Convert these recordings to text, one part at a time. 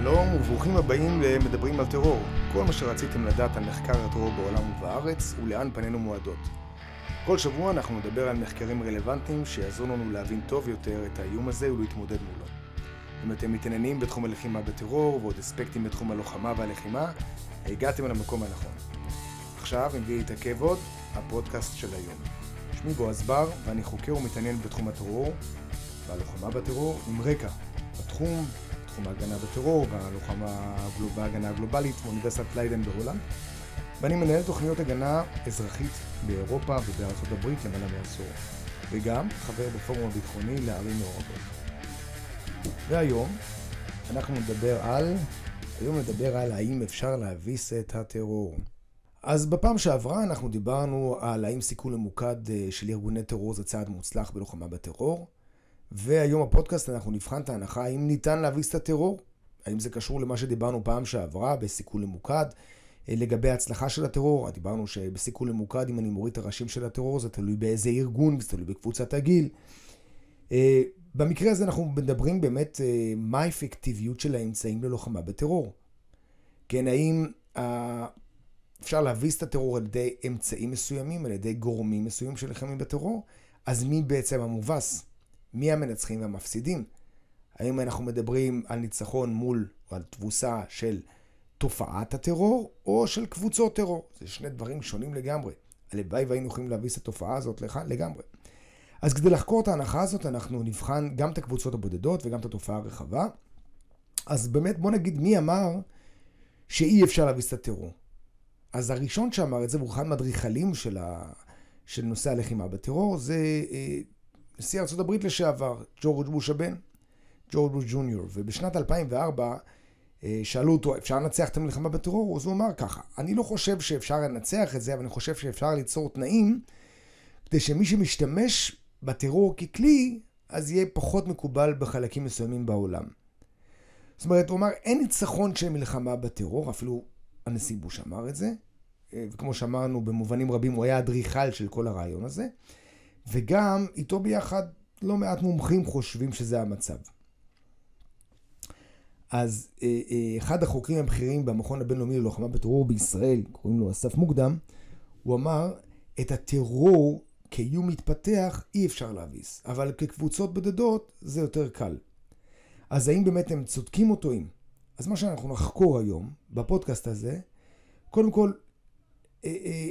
שלום וברוכים הבאים למדברים על טרור. כל מה שרציתם לדעת על מחקר הטרור בעולם ובארץ ולאן פנינו מועדות. כל שבוע אנחנו נדבר על מחקרים רלוונטיים שיעזרו לנו להבין טוב יותר את האיום הזה ולהתמודד מולו. אם אתם מתעניינים בתחום הלחימה בטרור ועוד אספקטים בתחום הלוחמה והלחימה, הגעתם למקום הנכון. עכשיו, עם בלי להתעכב עוד, הפודקאסט של היום. שמי בועז בר ואני חוקר ומתעניין בתחום הטרור והלוחמה בטרור עם רקע בתחום תחום ההגנה בטרור והלוחמה בהגנה הגלובלית באוניברסיטת ליידן בהולנד ואני מנהל תוכניות הגנה אזרחית באירופה ובארצות הברית למעלה מעשור וגם חבר בפורום הביטחוני לערים מעורבות. והיום אנחנו נדבר על, היום נדבר על האם אפשר להביס את הטרור. אז בפעם שעברה אנחנו דיברנו על האם סיכול ממוקד אה, של ארגוני טרור זה צעד מוצלח בלוחמה בטרור. והיום בפודקאסט אנחנו נבחן את ההנחה האם ניתן להביס את הטרור. האם זה קשור למה שדיברנו פעם שעברה בסיכול ממוקד. אה, לגבי ההצלחה של הטרור, דיברנו שבסיכול ממוקד, אם אני מוריד את הראשים של הטרור, זה תלוי באיזה ארגון, זה תלוי בקבוצת הגיל. אה, במקרה הזה אנחנו מדברים באמת אה, מה האפקטיביות של האמצעים ללוחמה בטרור. כן, האם אפשר להביס את הטרור על ידי אמצעים מסוימים, על ידי גורמים מסוימים שנלחמים בטרור? אז מי בעצם המובס? מי המנצחים והמפסידים? האם אנחנו מדברים על ניצחון מול, או על תבוסה של תופעת הטרור, או של קבוצות טרור? זה שני דברים שונים לגמרי. הלוואי והיינו יכולים להביס את התופעה הזאת לגמרי. אז כדי לחקור את ההנחה הזאת, אנחנו נבחן גם את הקבוצות הבודדות וגם את התופעה הרחבה. אז באמת, בוא נגיד מי אמר שאי אפשר להביס את הטרור. אז הראשון שאמר את זה, והוא אחד מהאדריכלים של, ה... של נושא הלחימה בטרור, זה אה, נשיא ארה"ב לשעבר, ג'ורג' בוש הבן, ג'ורג' בוש ג'וניור, ובשנת 2004 אה, שאלו אותו, אפשר לנצח את המלחמה בטרור? אז הוא אמר ככה, אני לא חושב שאפשר לנצח את זה, אבל אני חושב שאפשר ליצור תנאים כדי שמי שמשתמש בטרור ככלי, אז יהיה פחות מקובל בחלקים מסוימים בעולם. זאת אומרת, הוא אמר, אין ניצחון של מלחמה בטרור, אפילו הנשיא בוש אמר את זה, אה, וכמו שאמרנו, במובנים רבים הוא היה אדריכל של כל הרעיון הזה. וגם איתו ביחד לא מעט מומחים חושבים שזה המצב. אז אה, אה, אחד החוקרים הבכירים במכון הבינלאומי ללוחמה בטרור בישראל, קוראים לו אסף מוקדם, הוא אמר, את הטרור כאיום מתפתח אי אפשר להביס, אבל כקבוצות בודדות זה יותר קל. אז האם באמת הם צודקים או טועים? אז מה שאנחנו נחקור היום, בפודקאסט הזה, קודם כל, אה,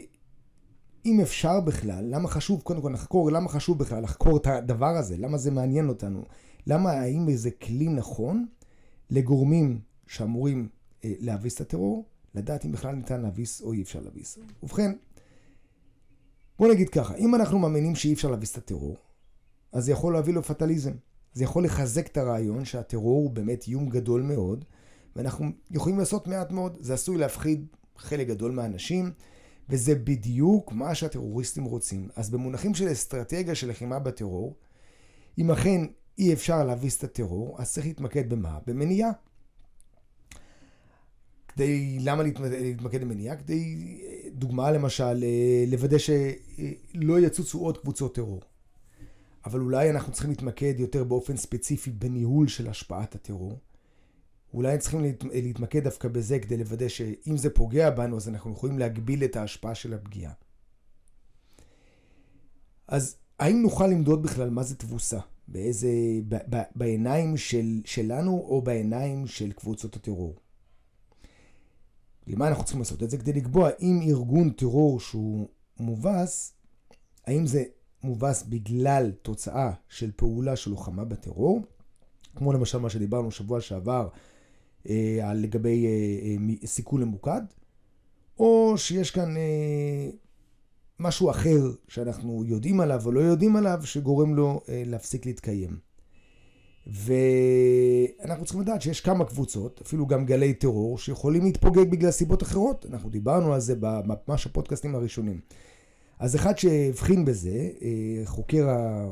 אם אפשר בכלל, למה חשוב קודם כל לחקור, למה חשוב בכלל לחקור את הדבר הזה, למה זה מעניין אותנו, למה האם זה כלי נכון לגורמים שאמורים אה, להביס את הטרור, לדעת אם בכלל ניתן להביס או אי אפשר להביס. ובכן, בוא נגיד ככה, אם אנחנו מאמינים שאי אפשר להביס את הטרור, אז זה יכול להביא לפטליזם. זה יכול לחזק את הרעיון שהטרור הוא באמת איום גדול מאוד, ואנחנו יכולים לעשות מעט מאוד, זה עשוי להפחיד חלק גדול מהאנשים. וזה בדיוק מה שהטרוריסטים רוצים. אז במונחים של אסטרטגיה של לחימה בטרור, אם אכן אי אפשר להביס את הטרור, אז צריך להתמקד במה? במניעה. כדי, למה להתמקד במניעה? כדי, דוגמה למשל, אה, לוודא שלא יצוצו עוד קבוצות טרור. אבל אולי אנחנו צריכים להתמקד יותר באופן ספציפי בניהול של השפעת הטרור. אולי צריכים להת... להתמקד דווקא בזה כדי לוודא שאם זה פוגע בנו, אז אנחנו יכולים להגביל את ההשפעה של הפגיעה. אז האם נוכל למדוד בכלל מה זה תבוסה? באיזה, ב, ב, בעיניים של, שלנו או בעיניים של קבוצות הטרור? למה אנחנו צריכים לעשות את זה? כדי לקבוע אם ארגון טרור שהוא מובס, האם זה מובס בגלל תוצאה של פעולה של לוחמה בטרור, כמו למשל מה שדיברנו שבוע שעבר אה, לגבי אה, אה, סיכול ממוקד, או שיש כאן משהו אחר שאנחנו יודעים עליו או לא יודעים עליו, שגורם לו להפסיק להתקיים. ואנחנו צריכים לדעת שיש כמה קבוצות, אפילו גם גלי טרור, שיכולים להתפוגג בגלל סיבות אחרות. אנחנו דיברנו על זה בממש הפודקאסטים הראשונים. אז אחד שהבחין בזה, חוקר,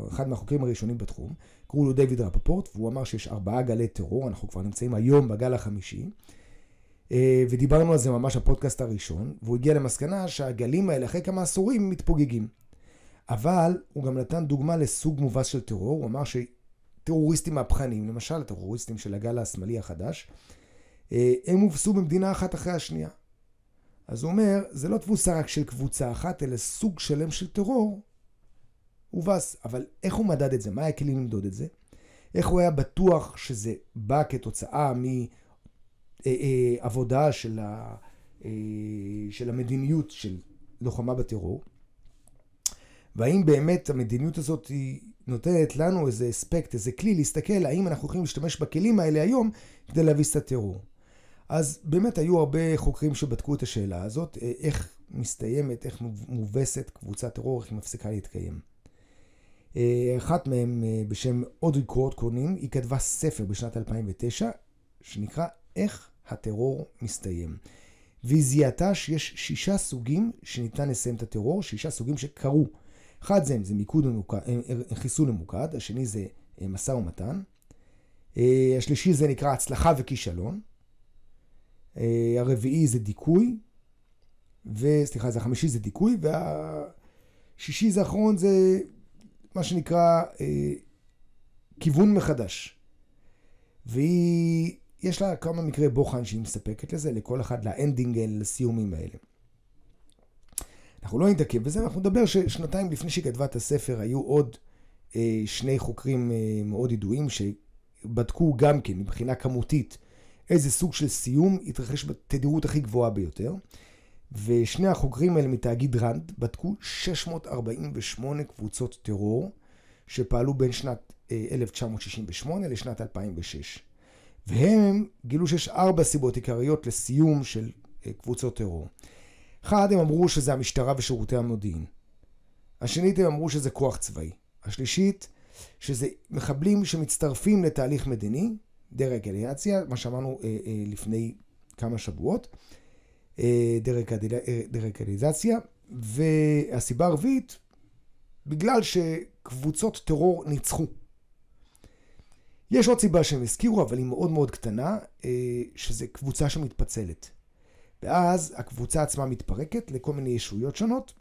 אחד מהחוקרים הראשונים בתחום, קראו לו דיוויד רפפורט, והוא אמר שיש ארבעה גלי טרור, אנחנו כבר נמצאים היום בגל החמישי, אה, ודיברנו על זה ממש בפודקאסט הראשון, והוא הגיע למסקנה שהגלים האלה אחרי כמה עשורים מתפוגגים. אבל הוא גם נתן דוגמה לסוג מובס של טרור, הוא אמר שטרוריסטים מהפכניים, למשל הטרוריסטים של הגל השמאלי החדש, אה, הם הובסו במדינה אחת אחרי השנייה. אז הוא אומר, זה לא תבוסה רק של קבוצה אחת, אלא סוג שלם של טרור הובס. אבל איך הוא מדד את זה? מה היה כלים למדוד את זה? איך הוא היה בטוח שזה בא כתוצאה מעבודה אה, אה, של, ה, של המדיניות של לוחמה בטרור? והאם באמת המדיניות הזאת היא נותנת לנו איזה אספקט, איזה כלי להסתכל האם אנחנו יכולים להשתמש בכלים האלה היום כדי להביס את הטרור. אז באמת היו הרבה חוקרים שבדקו את השאלה הזאת, אה, איך מסתיימת, איך מובסת קבוצת טרור, איך היא מפסיקה להתקיים. אה, אחת מהם אה, בשם אודרי קורט קורנים, היא כתבה ספר בשנת 2009, שנקרא איך הטרור מסתיים. והיא זיהתה שיש שישה סוגים שניתן לסיים את הטרור, שישה סוגים שקרו. אחד זה, זה מיקוד ממוקד, חיסון ממוקד, השני זה משא ומתן, השלישי זה נקרא הצלחה וכישלון, אה, הרביעי זה דיכוי, וסליחה, זה החמישי זה דיכוי, והשישי זה האחרון זה מה שנקרא אה, כיוון מחדש. והיא, יש לה כמה מקרי בוחן שהיא מספקת לזה, לכל אחד ל ending, לסיומים האלה. אנחנו לא נתעכב בזה, אנחנו נדבר ששנתיים לפני שהיא כתבה את הספר היו עוד אה, שני חוקרים אה, מאוד ידועים שבדקו גם כן מבחינה כמותית איזה סוג של סיום התרחש בתדירות הכי גבוהה ביותר. ושני החוקרים האלה מתאגיד רנד בדקו 648 קבוצות טרור שפעלו בין שנת 1968 אה, לשנת 2006. והם גילו שיש ארבע סיבות עיקריות לסיום של אה, קבוצות טרור. אחד, הם אמרו שזה המשטרה ושירותי המודיעין. השנית, הם אמרו שזה כוח צבאי. השלישית, שזה מחבלים שמצטרפים לתהליך מדיני, דה-רגליזציה, מה שאמרנו אה, אה, לפני כמה שבועות, אה, דה-רגליזציה, והסיבה הרביעית, בגלל שקבוצות טרור ניצחו. יש עוד סיבה שהם הזכירו, אבל היא מאוד מאוד קטנה, שזה קבוצה שמתפצלת. ואז הקבוצה עצמה מתפרקת לכל מיני ישויות שונות,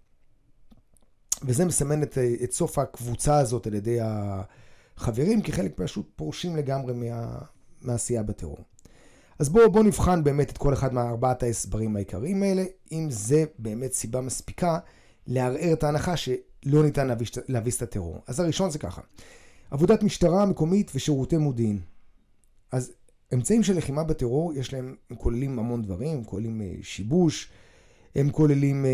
וזה מסמן את, את סוף הקבוצה הזאת על ידי החברים, כי חלק פשוט פורשים לגמרי מה, מעשייה בטרור. אז בואו בוא נבחן באמת את כל אחד מארבעת ההסברים העיקריים האלה, אם זה באמת סיבה מספיקה לערער את ההנחה שלא ניתן להביס את הטרור. אז הראשון זה ככה, עבודת משטרה מקומית ושירותי מודיעין. אז אמצעים של לחימה בטרור, יש להם, הם כוללים המון דברים, הם כוללים אה, שיבוש, הם כוללים אה,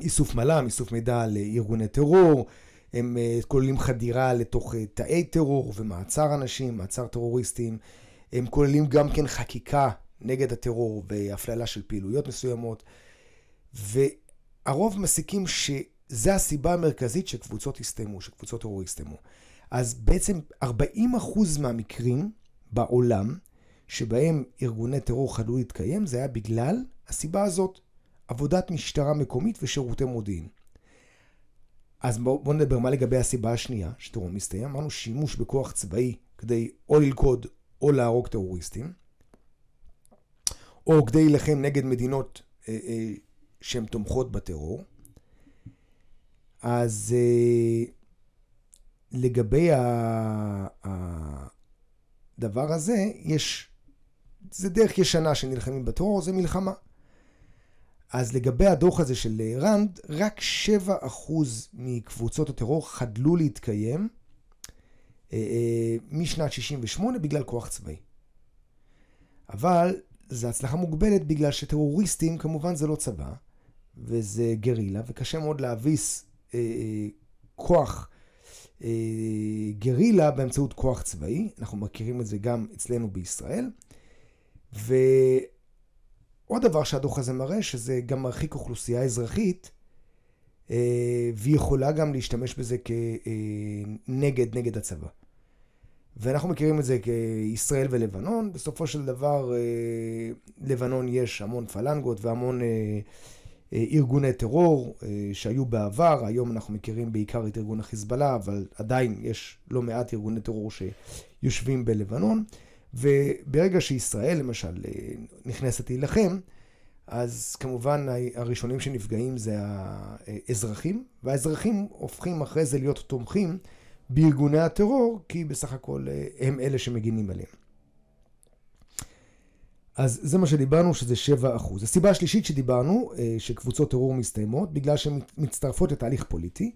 איסוף מל"מ, איסוף מידע לארגוני טרור, הם אה, כוללים חדירה לתוך אה, תאי טרור ומעצר אנשים, מעצר טרוריסטים. הם כוללים גם כן חקיקה נגד הטרור והפללה של פעילויות מסוימות. והרוב מסיקים שזה הסיבה המרכזית שקבוצות הסתיימו, שקבוצות טרור הסתיימו. אז בעצם 40% מהמקרים בעולם שבהם ארגוני טרור חדלו להתקיים, זה היה בגלל הסיבה הזאת, עבודת משטרה מקומית ושירותי מודיעין. אז בואו בוא נדבר מה לגבי הסיבה השנייה, שטרור מסתיים. אמרנו שימוש בכוח צבאי כדי או ללכוד או להרוג טרוריסטים, או כדי להילחם נגד מדינות אה, אה, שהן תומכות בטרור. אז אה, לגבי הדבר הזה, יש, זה דרך ישנה שנלחמים בטרור, זה מלחמה. אז לגבי הדוח הזה של רנד, רק 7% מקבוצות הטרור חדלו להתקיים משנת 68 בגלל כוח צבאי. אבל זו הצלחה מוגבלת בגלל שטרוריסטים כמובן זה לא צבא, וזה גרילה, וקשה מאוד להביס אה, אה, כוח אה, גרילה באמצעות כוח צבאי. אנחנו מכירים את זה גם אצלנו בישראל. ו... עוד דבר שהדוח הזה מראה, שזה גם מרחיק אוכלוסייה אזרחית, אה, והיא יכולה גם להשתמש בזה כנגד, נגד הצבא. ואנחנו מכירים את זה כישראל ולבנון. בסופו של דבר, אה, לבנון יש המון פלנגות והמון אה, ארגוני טרור שהיו בעבר. היום אנחנו מכירים בעיקר את ארגון החיזבאללה, אבל עדיין יש לא מעט ארגוני טרור שיושבים בלבנון. וברגע שישראל למשל נכנסת להילחם, אז כמובן הראשונים שנפגעים זה האזרחים, והאזרחים הופכים אחרי זה להיות תומכים בארגוני הטרור, כי בסך הכל אה, הם אלה שמגינים עליהם. אז זה מה שדיברנו, שזה 7 אחוז. הסיבה השלישית שדיברנו, אה, שקבוצות טרור מסתיימות, בגלל שהן מצטרפות לתהליך פוליטי,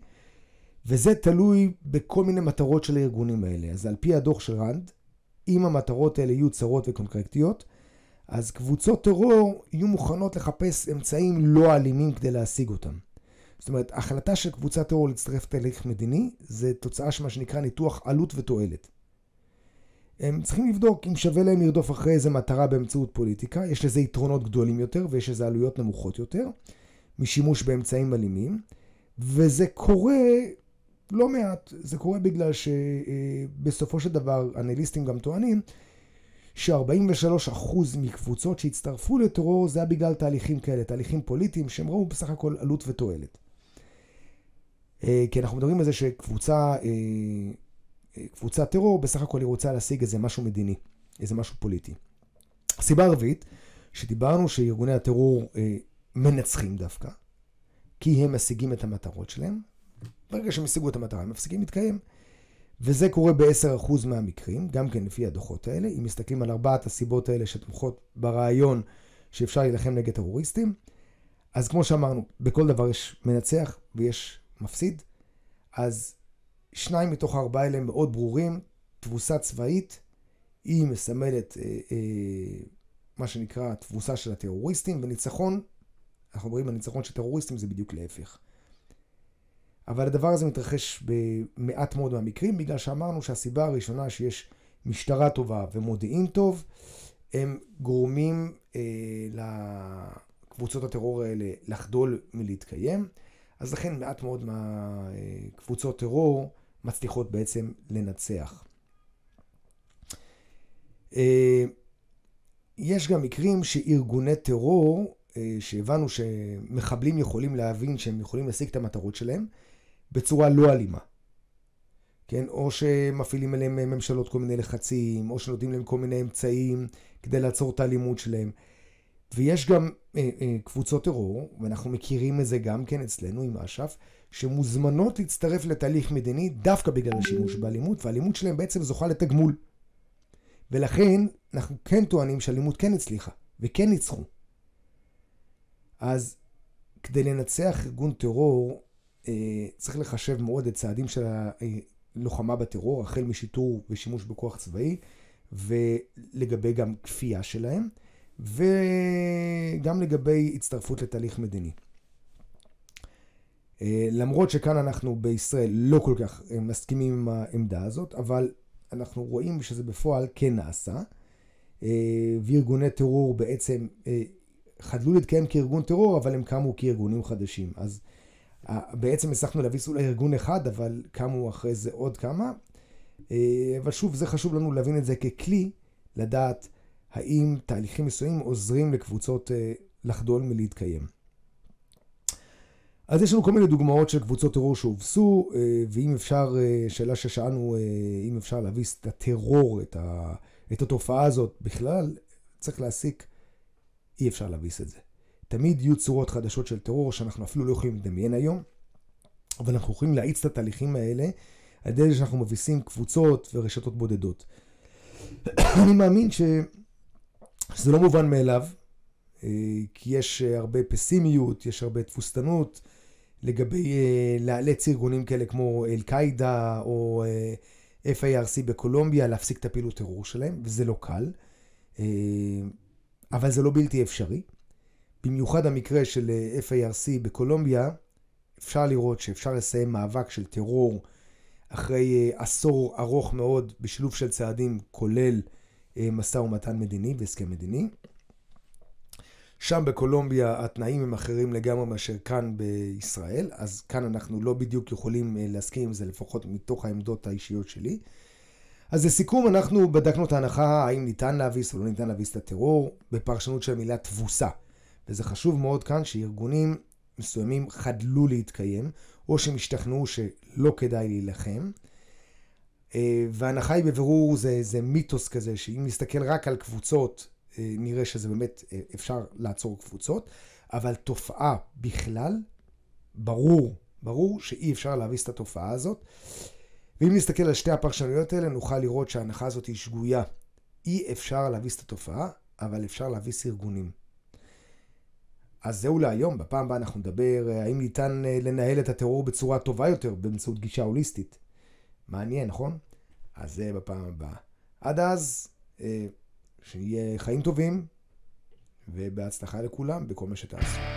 וזה תלוי בכל מיני מטרות של הארגונים האלה. אז על פי הדוח של רנד, אם המטרות האלה יהיו צרות וקונקרקטיות, אז קבוצות טרור יהיו מוכנות לחפש אמצעים לא אלימים כדי להשיג אותם. זאת אומרת, החלטה של קבוצת טרור להצטרף לתהליך מדיני, זה תוצאה של מה שנקרא ניתוח עלות ותועלת. הם צריכים לבדוק אם שווה להם לרדוף אחרי איזה מטרה באמצעות פוליטיקה, יש לזה יתרונות גדולים יותר ויש לזה עלויות נמוכות יותר משימוש באמצעים אלימים, וזה קורה לא מעט, זה קורה בגלל שבסופו של דבר אנליסטים גם טוענים ש-43% מקבוצות שהצטרפו לטרור זה היה בגלל תהליכים כאלה, תהליכים פוליטיים שהם ראו בסך הכל עלות ותועלת. אה, כי אנחנו מדברים על זה שקבוצה אה, קבוצת טרור, בסך הכל היא רוצה להשיג איזה משהו מדיני, איזה משהו פוליטי. הסיבה הרביעית, שדיברנו שארגוני הטרור אה, מנצחים דווקא, כי הם משיגים את המטרות שלהם. ברגע שהם השיגו את המטרה, הם מפסיקים להתקיים. וזה קורה ב-10% מהמקרים, גם כן לפי הדוחות האלה. אם מסתכלים על ארבעת הסיבות האלה שתומכות ברעיון שאפשר להילחם נגד טרוריסטים, אז כמו שאמרנו, בכל דבר יש מנצח ויש מפסיד. אז שניים מתוך הארבעה האלה הם מאוד ברורים. תבוסה צבאית, היא מסמלת אה, אה, מה שנקרא תבוסה של הטרוריסטים, וניצחון, אנחנו אומרים הניצחון של טרוריסטים זה בדיוק להפך. אבל הדבר הזה מתרחש במעט מאוד מהמקרים, בגלל שאמרנו שהסיבה הראשונה שיש משטרה טובה ומודיעין טוב, הם גורמים אה, לקבוצות הטרור האלה לחדול מלהתקיים. אז לכן מעט מאוד מהקבוצות טרור מצליחות בעצם לנצח. אה, יש גם מקרים שארגוני טרור, אה, שהבנו שמחבלים יכולים להבין שהם יכולים להשיג את המטרות שלהם, בצורה לא אלימה. כן? או שמפעילים עליהם ממשלות כל מיני לחצים, או שנותנים להם כל מיני אמצעים כדי לעצור את האלימות שלהם. ויש גם אה, אה, קבוצות טרור, ואנחנו מכירים את זה גם כן אצלנו עם אש"ף, שמוזמנות להצטרף לתהליך מדיני דווקא בגלל השימוש באלימות, והאלימות שלהם בעצם זוכה לתגמול. ולכן אנחנו כן טוענים שהאלימות כן הצליחה, וכן ניצחו. אז כדי לנצח ארגון טרור, צריך לחשב מאוד את צעדים של הלוחמה בטרור, החל משיטור ושימוש בכוח צבאי, ולגבי גם כפייה שלהם, וגם לגבי הצטרפות לתהליך מדיני. אה, למרות שכאן אנחנו בישראל לא כל כך אה, מסכימים עם העמדה הזאת, אבל אנחנו רואים שזה בפועל כן נעשה, אה, וארגוני טרור בעצם חדלו להתקיים כארגון טרור, אבל הם קמו כארגונים חדשים. אז בעצם הצלחנו להביס אולי ארגון אחד, אבל קמו אחרי זה עוד כמה. אבל שוב, זה חשוב לנו להבין את זה ככלי, לדעת האם תהליכים מסוימים עוזרים לקבוצות לחדול מלהתקיים. אז יש לנו כל מיני דוגמאות של קבוצות טרור שהובסו, אה, ואם אפשר, אה, שאלה ששאלנו, אה, אם אפשר להביס את הטרור, את, ה, את התופעה הזאת בכלל, צריך להסיק, אי אפשר להביס את זה. תמיד יהיו צורות חדשות של טרור שאנחנו אפילו לא יכולים לדמיין היום, אבל אנחנו יכולים להאיץ את התהליכים האלה על ידי שאנחנו מביסים קבוצות ורשתות בודדות. אני מאמין שזה לא מובן מאליו, כי יש הרבה פסימיות, יש הרבה תבוסתנות, לגבי uh, לאלץ ארגונים כאלה כמו אל-קאעידה או אה, FARC בקולומביה להפסיק את הפעילות טרור שלהם, וזה לא קל, אבל זה לא בלתי אפשרי. במיוחד המקרה של FARC בקולומביה, אפשר לראות שאפשר לסיים מאבק של טרור אחרי uh, עשור ארוך מאוד בשילוב של צעדים כולל uh, משא ומתן מדיני והסכם מדיני. שם בקולומביה התנאים הם אחרים לגמרי מאשר כאן בישראל, אז כאן אנחנו לא בדיוק יכולים אה, להסכים עם זה, לפחות מתוך העמדות האישיות שלי. אז לסיכום, אנחנו בדקנו את ההנחה האם ניתן להביס או לא ניתן להביס את הטרור בפרשנות של המילה תבוסה. וזה חשוב מאוד כאן שארגונים מסוימים חדלו להתקיים, או שהם השתכנעו שלא כדאי להילחם. אה, וההנחה היא בבירור זה, זה מיתוס כזה, שאם נסתכל רק על קבוצות אה, נראה שזה באמת אה, אפשר לעצור קבוצות, אבל תופעה בכלל, ברור, ברור שאי אפשר להביס את התופעה הזאת. ואם נסתכל על שתי הפרשנויות האלה, נוכל לראות שההנחה הזאת היא שגויה. אי אפשר להביס את התופעה, אבל אפשר להביס ארגונים. אז זהו להיום, בפעם הבאה אנחנו נדבר האם ניתן לנהל את הטרור בצורה טובה יותר באמצעות גישה הוליסטית. מעניין, נכון? אז זה בפעם הבאה. עד אז, שיהיה חיים טובים, ובהצלחה לכולם בכל מה שתעשו.